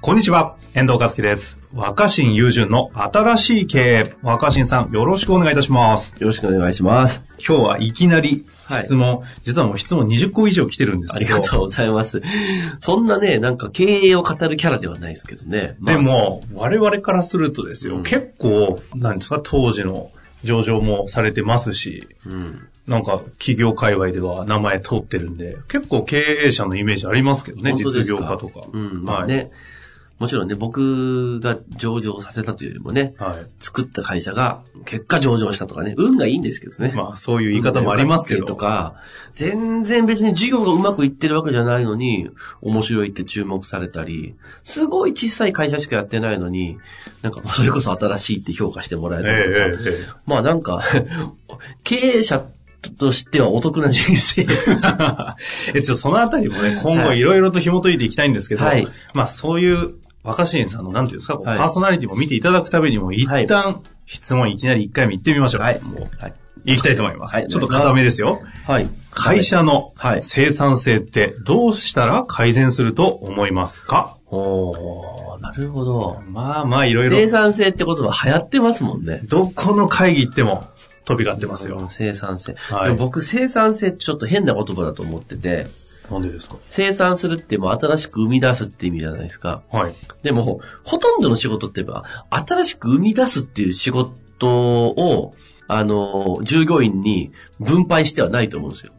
こんにちは、遠藤和樹です。若新友人の新しい経営。若新さん、よろしくお願いいたします。よろしくお願いします。今日はいきなり質問、実はもう質問20個以上来てるんですあけど。りがとうございます。そんなね、なんか経営を語るキャラではないですけどね。まあで、も、我々からするとですよ、うん結構、なんですか、当時の上場もされてますし、うん。なんか企業界隈では名前通ってるんで、結構経営者のイメージありますけどね、実業家とか。うん。まはい。もちろんね、僕が上場させたというよりもね、はい。作った会社が結果上場したとかね、運がいいんですけどね。まあ、そういう言い方もありますけど。とか、全然別に事業がうまくいってるわけじゃないのに、面白いって注目されたり、すごい小さい会社しかやってないのに、なんかそれこそ新しいって評価してもらえたりとか、ええまあなんか、経営者としてはお得な人生。えっと、そのあたりもね、今後いろいろと紐解いていきたいんですけど、はいまあそういう若新さんの、なんていうんですか、はいパーソナリティも見ていただくためにも、一はい旦質問いきなり一回目行ってみましょう。はい、もう、はい。行きたいと思います。はいちょっと固めですよ。はい。会社のはい生産性ってどうしたら改善すると思いますか、おー、なるほど。まあまあいろい生ろ、産性って言葉流行ってますもんね。どこの会議行っても飛び交ってますようん。生産性。はい僕、生産性ってちょっと変な言葉だと思ってて、なんでですか？生産するってもう新しく生み出すって意味じゃないですか。はい。でも、ほとんどの仕事って言えば、新しく生み出すっていう仕事を、あの、従業員に分配してはないと思うんですよ。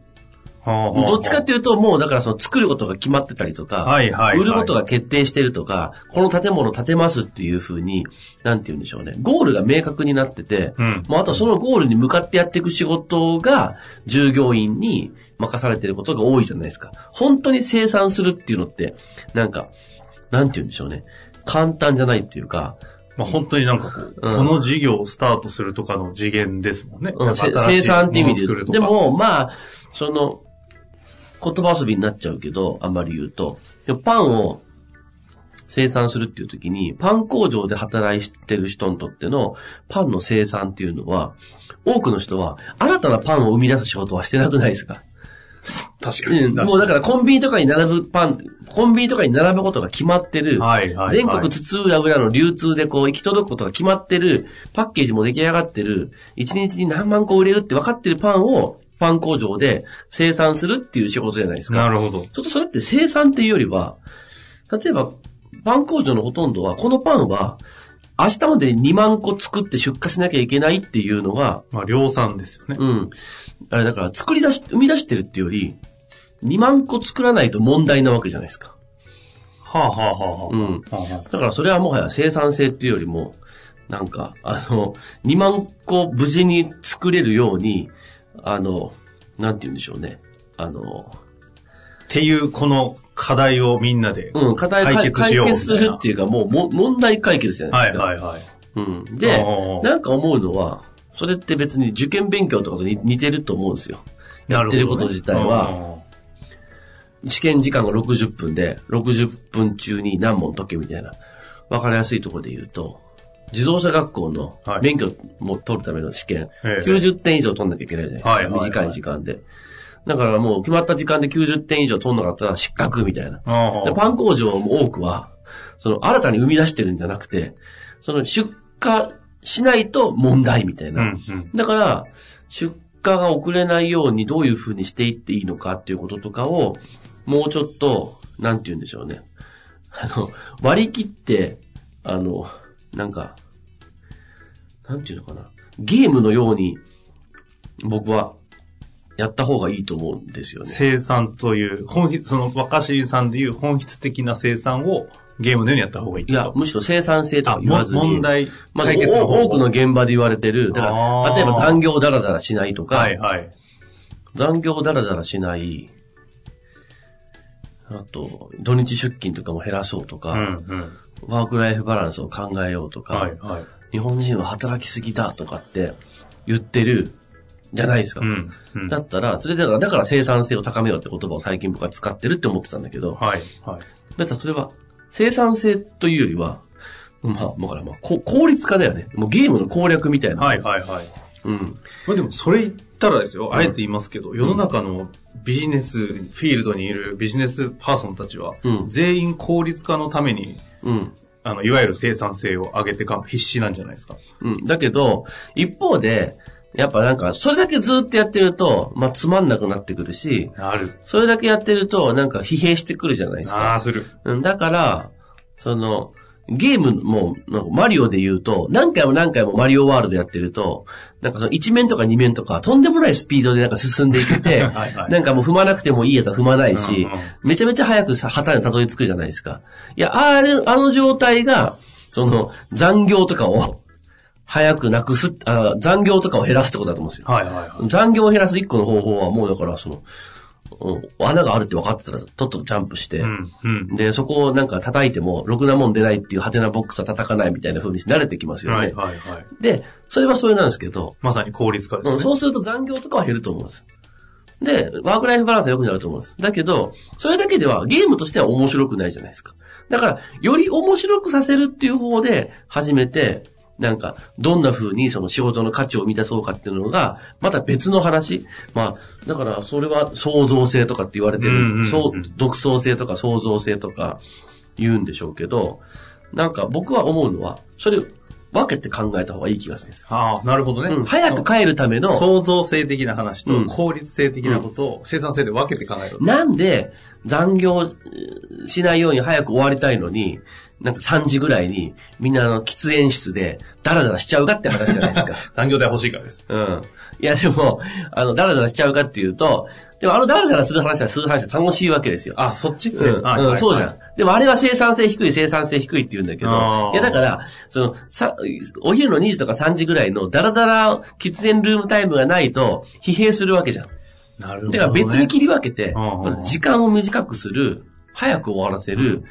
どっちかっていいうと、もうだからその作ることが決まってたりとか、はいはいはい売ることが決定してるとか、この建物建てますっていうふうに、なんて言うんでしょうね。ゴールが明確になってて、うんもうあとはそのゴールに向かってやっていく仕事が、従業員に任されてることが多いじゃないですか。本当に生産するっていうのって、なんか、なんて言うんでしょうね。簡単じゃないっていうか、まあ本当になんかこう、うんこの事業をスタートするとかの次元ですもんね。うん、生産って意味ででも、まあ、その、言葉遊びになっちゃうけど、あんまり言うと、パンを生産するっていう時に、パン工場で働いてる人にとってのパンの生産っていうのは、多くの人は新たなパンを生み出す仕事はしてなくないですか？確かに。うん、もうだからコンビニとかに並ぶパン、コンビニとかに並ぶことが決まってる、はいはいはい。全国津々浦々の流通でこう行き届くことが決まってる、パッケージも出来上がってる、1日に何万個売れるって分かってるパンをパン工場で生産するっていう仕事じゃないですか。なるほど。ちょっとそれって生産っていうよりは、例えば、パン工場のほとんどは、このパンは、明日までに2万個作って出荷しなきゃいけないっていうのが、まあ量産ですよね。うん。あれだから、作り出し、生み出してるっていうより、2万個作らないと問題なわけじゃないですか。はあはあはあはあ。うんだからそれはもはや生産性っていうよりも、なんか、あの、2万個無事に作れるように、あの、なんて言うんでしょうね。あの、っていう、この課題をみんなで。うん、課題解解決しよう解決するっていうか、もうも問題解決じゃないはいですか。はいはい。うん。でおー、なんか思うのは、それって別に受験勉強とかと似似てると思うんですよ。やってること自体は、試験時間が60分で、60分中に何問解けみたいな。わかりやすいところで言うと、自動車学校のはい免許も取るための試験、ええ90点以上取んなきゃいけないじゃないですか。はいはいはい短い時間で。だからもう決まった時間で90点以上取んなかったら失格みたいな。あでパン工場も多くは、その新たに生み出してるんじゃなくて、その出荷しないと問題みたいうんな。うん。だから、出荷が遅れないようにどういうふうにしていっていいのかっていうこととかを、もうちょっと、なんて言うんでしょうね。あの、割り切って、あの、なんか、なんていうのかな。ゲームのように、僕は、やった方がいいと思うんですよね。生産という、本質、その若新さんでいう本質的な生産をゲームのようにやった方がいいいや、むしろ生産性と言わずに。も問題まあ、解決の方法多くの現場で言われてる、だから、例えば残業ダラダラしないとか、はいはい。残業ダラダラしない、あと、土日出勤とかも減らそうとか、うんうん。ワークライフバランスを考えようとか、はい、はい。日本人は働きすぎだとかって言ってるじゃないですか。うん。うんだったら、それだから、だから生産性を高めようって言葉を最近僕は使ってるって思ってたんだけど、はい、はい。だったらそれは生産性というよりは、まあ、だからまあ、こ効率化だよね。もうゲームの攻略みたいな。はい、はい、はい。うん。まあでもそれ言ったらですよ、あえて言いますけど、世の中のビジネスフィールドにいるビジネスパーソンたちは、うん全員効率化のために、うん。あの、いわゆる生産性を上げてか必死なんじゃないですか。うん。だけど、一方で、やっぱなんか、それだけずっとやってると、まあ、つまんなくなってくるし、なる。それだけやってると、なんか疲弊してくるじゃないですか。ああ、する。うん、だから、その、ゲームも、なんかマリオで言うと、何回も何回もマリオワールドやってると、なんかその1面とか2面とか、とんでもないスピードでなんか進んでいけて、はいはいなんかもう踏まなくてもいいやつは踏まないし、めちゃめちゃ早くさ旗にたどり着くじゃないですか。いや、あれ、あの状態が、その、残業とかを、早くなくすあ、残業とかを減らすってことだと思うんですよ。はいはいはい。残業を減らす一個の方法は、もうだから、その、うん穴があるって分かってたら、とっととジャンプして、うん、うん。で、そこをなん。か叩いても、ろくなもん。出ないっていう派手なボックスは叩かないみたいな風に慣れてきますよね。はいはいはい。で、それはそれなん。ですけど、まさに効率化ですね。そうすると残業とかは減ると思うん。です。で、ワークライフバランスは良くなると思うん。です。だけど、それだけではゲームとしては面白くないじゃないですか。だから、より面白くさせるっていう方で始めて、なんか、どんな風にその仕事の価値を満たそうかっていうのが、また別の話。まあ、だから、それは創造性とかって言われてうんうんうんる、そう独創性とか創造性とか言うんでしょうけど、なんか僕は思うのは、それを分けて考えた方がいい気がするんですよ。ああ、なるほどね。うん早く帰るための、創造性的な話うんと効率性的なことを生産性で分けて考える。なんで残業しないように早く終わりたいのに、なんか3時ぐらいにみんなあの喫煙室でダラダラしちゃうかって話じゃないですか。産業代欲しいからです。うん。いやでも、あの、ダラダラしちゃうかっていうと、でもあのダラダラする話はする話は楽しいわけですよ。あ、そっち。うんはいうんそうじゃんはい。でもあれは生産性低い、生産性低いって言うんだけど、いやだから、その、さ、お昼の2時とか3時ぐらいのダラダラ喫煙ルームタイムがないと疲弊するわけじゃん。なるほど、ね。だから別に切り分けて、時間を短くする、早く終わらせる、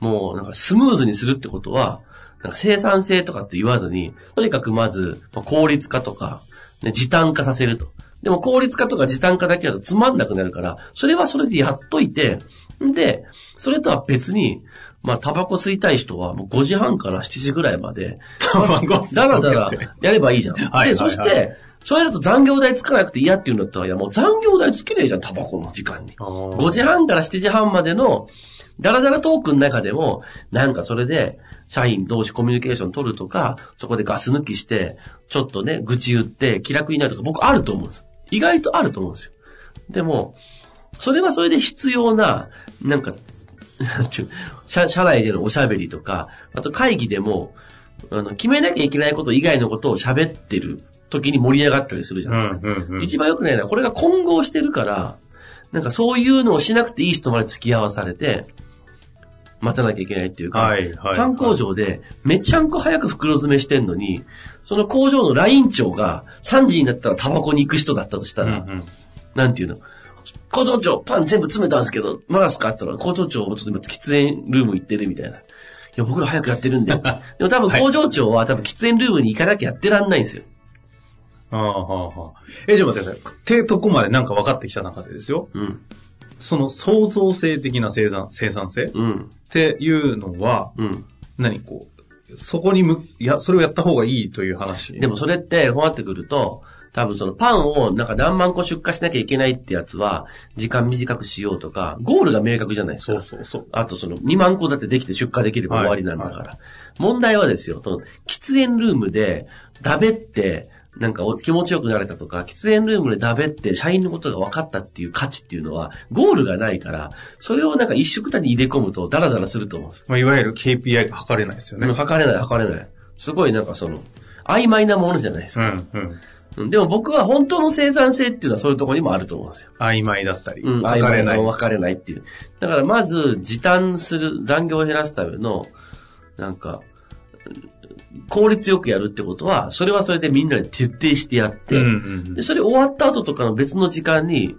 もうなんかスムーズにするってことは、なんか生産性とかって言わずに、とにかくまずまあ効率化とか、ね、時短化させると。でも効率化とか時短化だけだとつまんなくなるから、それはそれでやっといて、んで、それとは別に、まあ、タバコ吸いたい人はもう5時半から7時ぐらいまで、タバコだらだらやればいいじゃん。はいで、そして、それだと残業代つかなくて嫌って言うんだったら、いやもう残業代つけねえじゃん、タバコの時間に。5 5時半から7時半までの、ダラダラトークの中でも、なんかそれで、社員同士コミュニケーション取るとか、そこでガス抜きして、ちょっとね、愚痴言って気楽になるとか、僕あると思うんです。意外とあると思うんですよ。でも、それはそれで必要な、なんか、なんていう社社内でのおしゃべりとか、あと会議でも、あの、決めなきゃいけないこと以外のことを喋ってる時に盛り上がったりするじゃうないですか。んうんうん。一番良くないのは、これが混合してるから、なんかそういうのをしなくていい人まで付き合わされて、待たなきゃいけないっていうか、はいはい。パン工場でめちゃんこ早く袋詰めしてんのに、その工場のライン長が3時になったらタバコに行く人だったとしたら、うんうんなんていうの工場長、パン全部詰めたんですけど、まだっすか？って言ったら、工場長、ちょっと今喫煙ルーム行ってるみたいな。いや、僕ら早くやってるんで。でも多分工場長は多分喫煙ルームに行かなきゃやってらんないんですよ。ああ、はあ、はあ。え、じゃあ待ってください。ってとこまでなんか分かってきた中でですよ。うん。その創造性的な生産、生産性っうん。ていうのは、うん。何こう、そこにむ、いや、それをやった方がいいという話？でもそれって、こうなってくると、多分そのパンをなんか何万個出荷しなきゃいけないってやつは、時間短くしようとか、ゴールが明確じゃないですか。そうそうそう。あとその2万個だってできて出荷できれば終わりなんだから。問題はですよ、その喫煙ルームでダベって、なんかお気持ちよくなれたとか、喫煙ルームでダベって社員のことが分かったっていう価値っていうのは、ゴールがないから、それをなんか一緒くたに入れ込むとダラダラすると思うんです。まあ、いわゆる KPI が測れないですよね。うん測れない測れない。すごいなんかその、曖昧なものじゃないですか。うん、うん。うんでも僕は本当の生産性っていうのはそういうところにもあると思うんですよ。曖昧だったり、うん、測れない。分かれないっていう。だからまず、時短する、残業を減らすための、なんか、効率よくやるってことは、それはそれでみんなで徹底してやって、うんうんで、それ終わった後とかの別の時間に、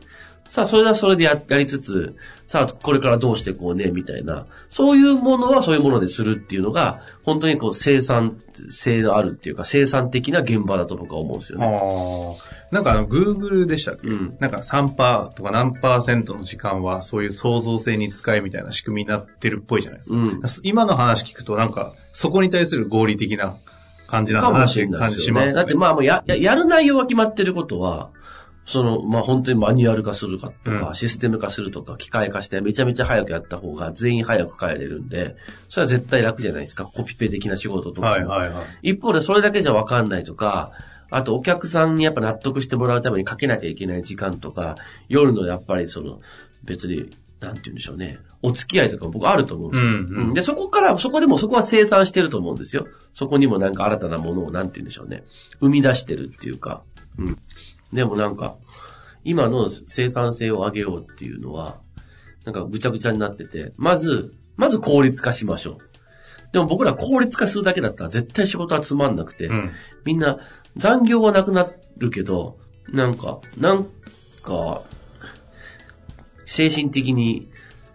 さあ、それはそれでややりつつ、さあ、これからどうしてこうね、みたいな、そういうものはそういうものでするっていうのが、本当にこう生産性のあるっていうか、生産的な現場だと僕は思うんですよね。ああ。なんかあの、Google でしたっけ、うんなんか3%とか何パーセントの時間はそういう創造性に使えみたいな仕組みになってるっぽいじゃないですか。うん。今の話聞くとなんか、そこに対する合理的な感じなんだなって。感じしますね。だってまあもうや、ややる内容が決まってることは、その、まあ本当にマニュアル化するかとか、うんシステム化するとか、機械化してめちゃめちゃ早くやった方が全員早く帰れるんで、それは絶対楽じゃないですか。コピペ的な仕事とかも。はいはいはい。一方でそれだけじゃわかんないとか、あとお客さんにやっぱ納得してもらうためにかけなきゃいけない時間とか、夜のやっぱりその、別に、なんて言うんでしょうね。お付き合いとかも僕あると思うんですよ。うんうんで、そこから、そこでもそこは生産してると思うんですよ。そこにもなんか新たなものを、なんて言うんでしょうね。生み出してるっていうか。うん。でもなんか、今の生産性を上げようっていうのは、なんかぐちゃぐちゃになってて、まず、まず効率化しましょう。でも僕ら効率化するだけだったら絶対仕事はつまんなくて、うん。みんな残業はなくなるけど、なんか、なんか、精神的に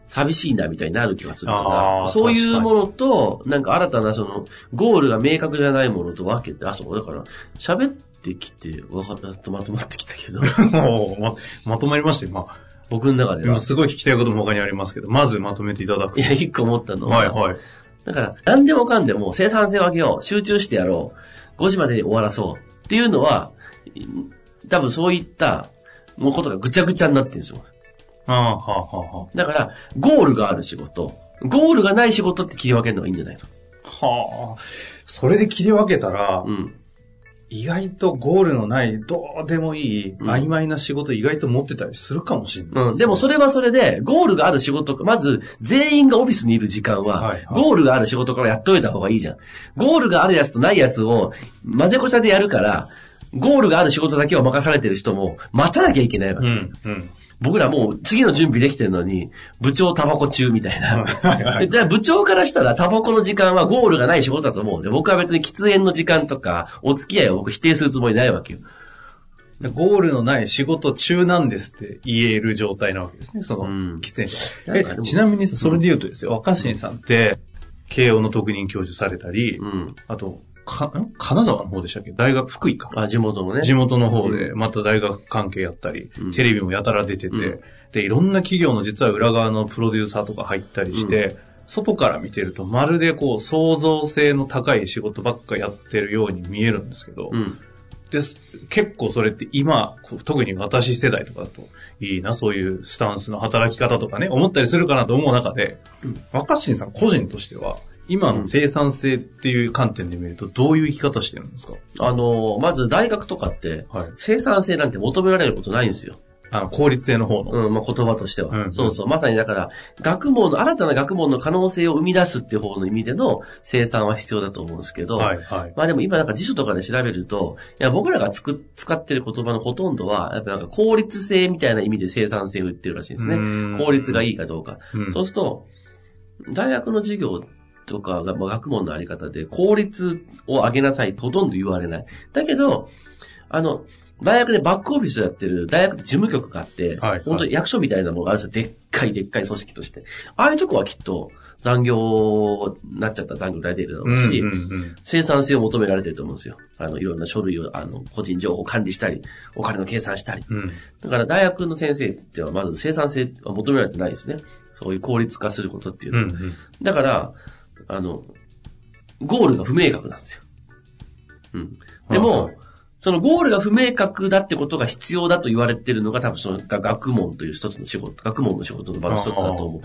寂しいなみたいになる気がするあから、ーそういうものと、なんか新たなその、ゴールが明確じゃないものと分けて、あ、そう、だから、喋ってきて、わかった、まとまってきたけど、もうま、まとまりましたよ。ま僕の中であ、は。すごい聞きたいことも他にありますけど、まずまとめていただく。いや、一個思ったのは、はいはい。だから、何でもかんでも生産性を上げよう、集中してやろう、5時までに終わらそうっていうのは、い多分そういった、もうことがぐちゃぐちゃになってるんですよ。ああ、はあ、はだから、ゴールがある仕事、ゴールがない仕事って切り分けるのがいいんじゃないの？あ。はあ。それで切り分けたら、うん。意外とゴールのない、どうでもいい、うん曖昧な仕事意外と持ってたりするかもしれない、うん。でもそれはそれで、ゴールがある仕事、まず、全員がオフィスにいる時間は、ゴールがある仕事からやっといた方がいいじゃん。ゴールがあるやつとないやつを、混ぜこちゃでやるから、ゴールがある仕事だけを任されてる人も、待たなきゃいけないわけ。うん、うん。僕らもう次の準備できてるのに、部長タバコ中みたいな。部長からしたらタバコの時間はゴールがない仕事だと思うんで、僕は別に喫煙の時間とか、お付き合いを僕否定するつもりないわけよ。ゴールのない仕事中なんですって言える状態なわけですね、その、うん喫煙者。なんちなみにさそれで言うとですよ、若新さんって、慶応の特任教授されたり、うん。あと、か、ん？金沢の方でしたっけ？大学、福井か。あ、地元のね。地元の方で、また大学関係やったり、うんテレビもやたら出てて、うんで、いろんな企業の実は裏側のプロデューサーとか入ったりして、外から見てるとまるでこう創造性の高い仕事ばっかやってるように見えるんですけど、うん。です結構それって今、特に私世代とかだといいな、そういうスタンスの働き方とかね、思ったりするかなと思う中で、うん若新さん個人としては、今の生産性っていう観点で見るとどういう生き方してるんですか？あの、まず大学とかって、はい。生産性なんて求められることないんですよ。あの、効率性の方の。うん、まあ、言葉としては、うんそうそう。まさにだから、学問の、新たな学問の可能性を生み出すっていう方の意味での生産は必要だと思うんですけど、はい、はい。まあでも今なんか辞書とかで調べると、いや僕らがつく使ってる言葉のほとんどは、やっぱなんか効率性みたいな意味で生産性を言ってるらしいんですね効率がいいかどうか。うんそうすると、大学の授業とかが、まあ、学問のあり方で効率を上げなさいほとんど言われない。だけど、あの、大学でバックオフィスやってる大学で事務局があって、はいはい本当に役所みたいなものがあるんですよ。でっかいでっかい組織として。ああいうとこはきっと残業になっちゃったら残業が出るだろうし、うんうんうん生産性を求められてると思うんですよ。あの、いろんな書類を、あの、個人情報管理したり、お金の計算したり。うんだから大学の先生ってはまず生産性は求められてないですね。そういう効率化することっていうのは。うんうんだから、あの、ゴールが不明確なんですよ。うん。でも、はいそのゴールが不明確だってことが必要だと言われてるのが多分そのが学問という一つの仕事、学問の仕事の場の一つだと思う。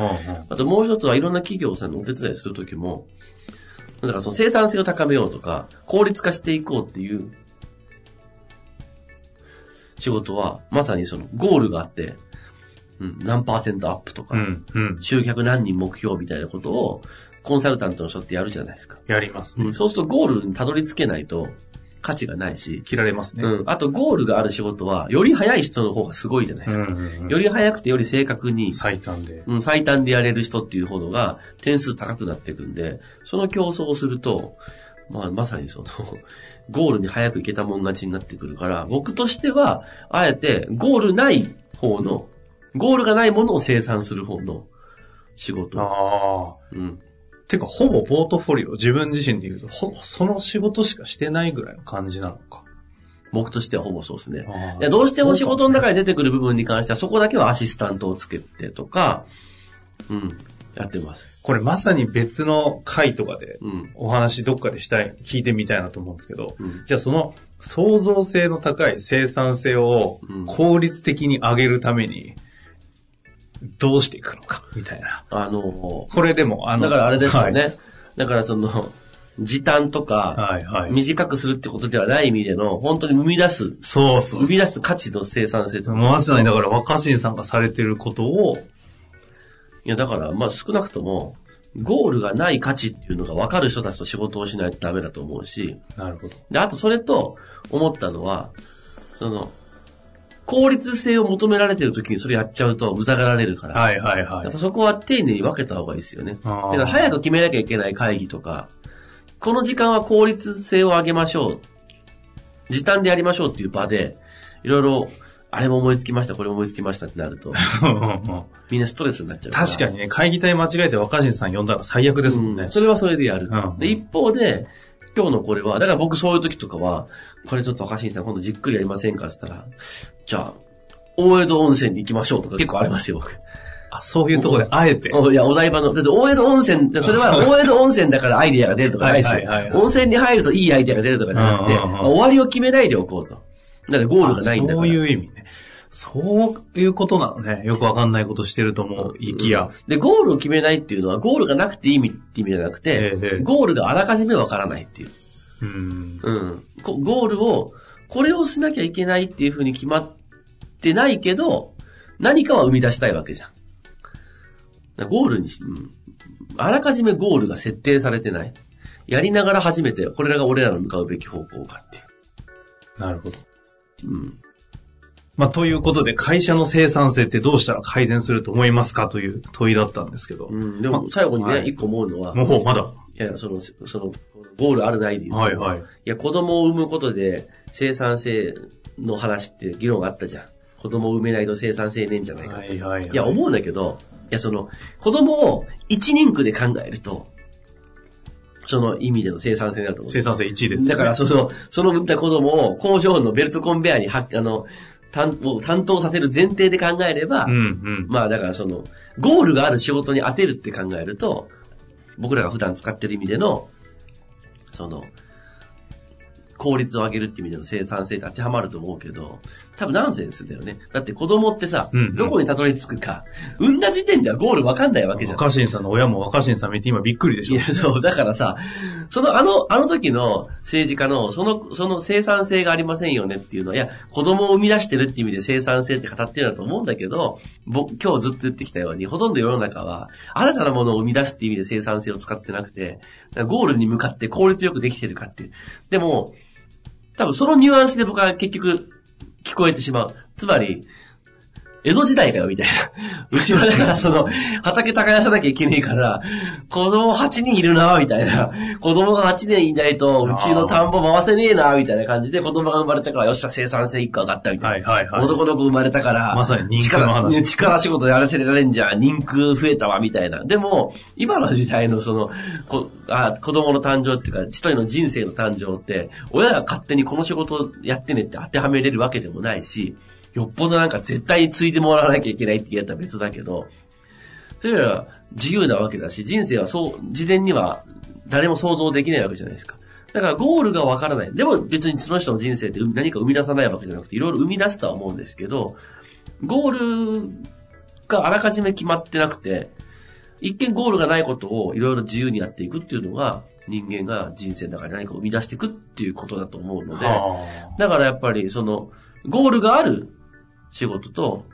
あともう一つはいろんな企業さんのお手伝いするときも、だからその生産性を高めようとか、効率化していこうっていう仕事は、まさにそのゴールがあって、うん、何パーセントアップとか、うんうん。集客何人目標みたいなことを、コンサルタントの人ってやるじゃないですか。やりますね。うん、そうするとゴールにたどり着けないと価値がないし、切られますね。うん、あとゴールがある仕事は、より早い人の方がすごいじゃないですか。うんうんうんより早くてより正確に、最短で。うん、最短でやれる人っていう方が点数高くなっていくんで、その競争をすると、まあ、まさにその、ゴールに早く行けたもん勝ちになってくるから、僕としては、あえてゴールない方のゴールがないものを生産する方の仕事。ああ。うん。てか、ほぼポートフォリオ、自分自身で言うと、ほぼその仕事しかしてないぐらいの感じなのか。僕としてはほぼそうですね。あいやどうしても仕事の中に出てくる部分に関しては、そこだけはアシスタントをつけてとか、うん、やってます。これまさに別の回とかでうん。お話どっかでしたい、聞いてみたいなと思うんですけど、うん。じゃあその創造性の高い生産性をうん効率的に上げるために、どうしていくのか、みたいな。あの、これでも、あの、だからあれですよね。はい。だからその、時短とか、はい、はい。短くするってことではない意味での、本当に生み出す、そうそう生み出す価値の生産性とか。まさにだから若新さんがされてることを、いや、だから、まあ少なくとも、ゴールがない価値っていうのが分かる人たちと仕事をしないとダメだと思うし、なるほど。で、あとそれと思ったのは、その、効率性を求められてる時にそれやっちゃうとうざがられるから、はい、はい、はいやっぱ。そこは丁寧に分けた方がいいですよね。だから早く決めなきゃいけない会議とか、この時間は効率性を上げましょう。時短でやりましょうっていう場で、いろいろ、あれも思いつきました、これも思いつきましたってなると、みんなストレスになっちゃう。確かにね、会議体間違えて若新さん呼んだら最悪ですもんね。うんそれはそれでやる。うんで、一方で、今日のこれは、だから僕そういう時とかは、これちょっと若新さん今度じっくりやりませんかって言ったら、じゃあ、大江戸温泉に行きましょうとか結構ありますよ、僕。あ、そういうところであえて。おいや、お台場の、だって大江戸温泉、それは大江戸温泉だからアイディアが出るとかないですよ温泉に入るといいアイディアが出るとかじゃなくて、終わりを決めないでおこうと。だからゴールがないんだから。あそういう意味ね。そういうことなのね。よくわかんないことしてると思う。行きや。で、ゴールを決めないっていうのは、ゴールがなくていい意味って意味じゃなくて、えゴールがあらかじめわからないっていう。うん。うん。こゴールを、これをしなきゃいけないっていうふうに決まってないけど、何かは生み出したいわけじゃん。ゴールにし、うん。あらかじめゴールが設定されてない。やりながら初めて、これらが俺らの向かうべき方向かっていなるほど。う。うん。まあ、ということで、会社の生産性ってどうしたら改善すると思いますかという問いだったんですけど。うん、でも最後にね、はい一個思うのは、もうまだ。いやその、その、ゴールあるないで言うと、はいはい。いや、子供を産むことで生産性の話って議論があったじゃん。子供を産めないと生産性ねえんじゃないか。はいはいはい。いや、思うんだけど、いや、その、子供を一人区で考えると、その意味での生産性だと思う。生産性1位です、ね。だから、その、その産った子供を工場のベルトコンベヤーには、あの、担を担当させる前提で考えれば、うんうん。まあだからその、ゴールがある仕事に当てるって考えると、僕らが普段使ってる意味での、その、効率を上げるっていう意味での生産性って当てはまると思うけど、多分ナンセンスだよね。だって子供ってさ、うんうんどこにたどり着くか、産んだ時点ではゴールわかんないわけじゃん。若新さんの親も若新さん見て今びっくりでしょいや、。そう、だからさ、その、あの、あの時の政治家の、その、その生産性がありませんよねっていうのは、いや、子供を生み出してるっていう意味で生産性って語ってるんだと思うんだけど、僕、今日ずっと言ってきたように、ほとんど世の中は、新たなものを生み出すっていう意味で生産性を使ってなくて、ゴールに向かって効率よくできてるかっていう。でも、多分そのニュアンスで僕は結局、聞こえてしまう。つまり、江戸時代かよ、みたいな。うちはだからその、畑耕さなきゃいけねえから、子供8人いるな、みたいな。子供が8人いないと、うちの田んぼ回せねえな、みたいな感じで、子供が生まれたから、よっしゃ、生産性1個上がった、みたいな。はいはいはい。男の子生まれたから、まさに人力力仕事やらせられんじゃん、人空増えたわ、みたいな。でも、今の時代のその、こあ子供の誕生っていうか、一人の人生の誕生って、親が勝手にこの仕事をやってねって当てはめれるわけでもないし、よっぽどなんか絶対に継いでもらわなきゃいけないってやったら別だけど、それらは自由なわけだし、人生はそう、事前には誰も想像できないわけじゃないですか。だからゴールがわからない。でも別にその人の人生って何か生み出さないわけじゃなくて、いろいろ生み出すとは思うんですけど、ゴールがあらかじめ決まってなくて、一見ゴールがないことをいろいろ自由にやっていくっていうのが、人間が人生の中に何か生み出していくっていうことだと思うので、はだからやっぱりその、ゴールがある仕事と、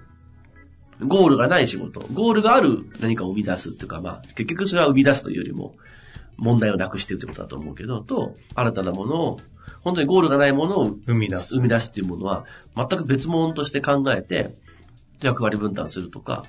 ゴールがない仕事、ゴールがある何かを生み出すっていうか、まあ、結局それは生み出すというよりも、問題をなくしてるってことだと思うけど、と、新たなものを、本当にゴールがないものをあ。生み出す。生み出すっていうものは、全く別物として考えて、役割分担するとか、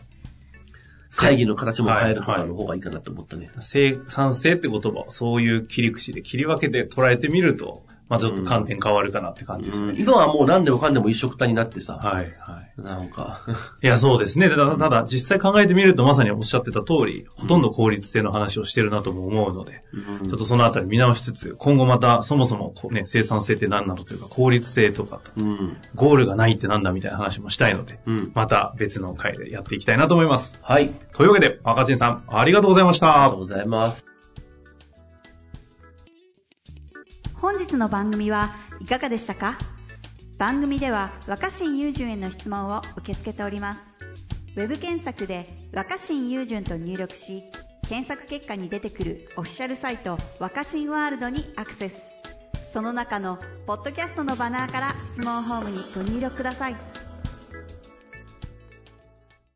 会議の形も変えるとかの方がいいかなと思ったね。生産性って言葉をそういう切り口で切り分けて捉えてみると、まあちょっと観点変わるかなって感じですね。今はもう何でもかんでも一緒くたになってさ、はい、はい。なんか、いや、そうですね。ただ、ただ実際考えてみるとまさにおっしゃってた通り、ほとんど効率性の話をしてるなとも思うので、ちょっとそのあたり見直しつつ、今後またそもそもね、生産性って何なのというか、効率性とか、うん。ゴールがないってなんだみたいな話もしたいので、うん。また別の回でやっていきたいなと思います。はい。というわけで、赤チンさん、ありがとうございましたありがとう。ございます。本日の番組はいかがでしたか？番組では若新雄純への質問を受け付けております。ウェブ検索で「若新雄純」と入力し検索結果に出てくるオフィシャルサイト「若新ワールド」にアクセス。その中の「ポッドキャスト」のバナーから質問ホームにご入力ください。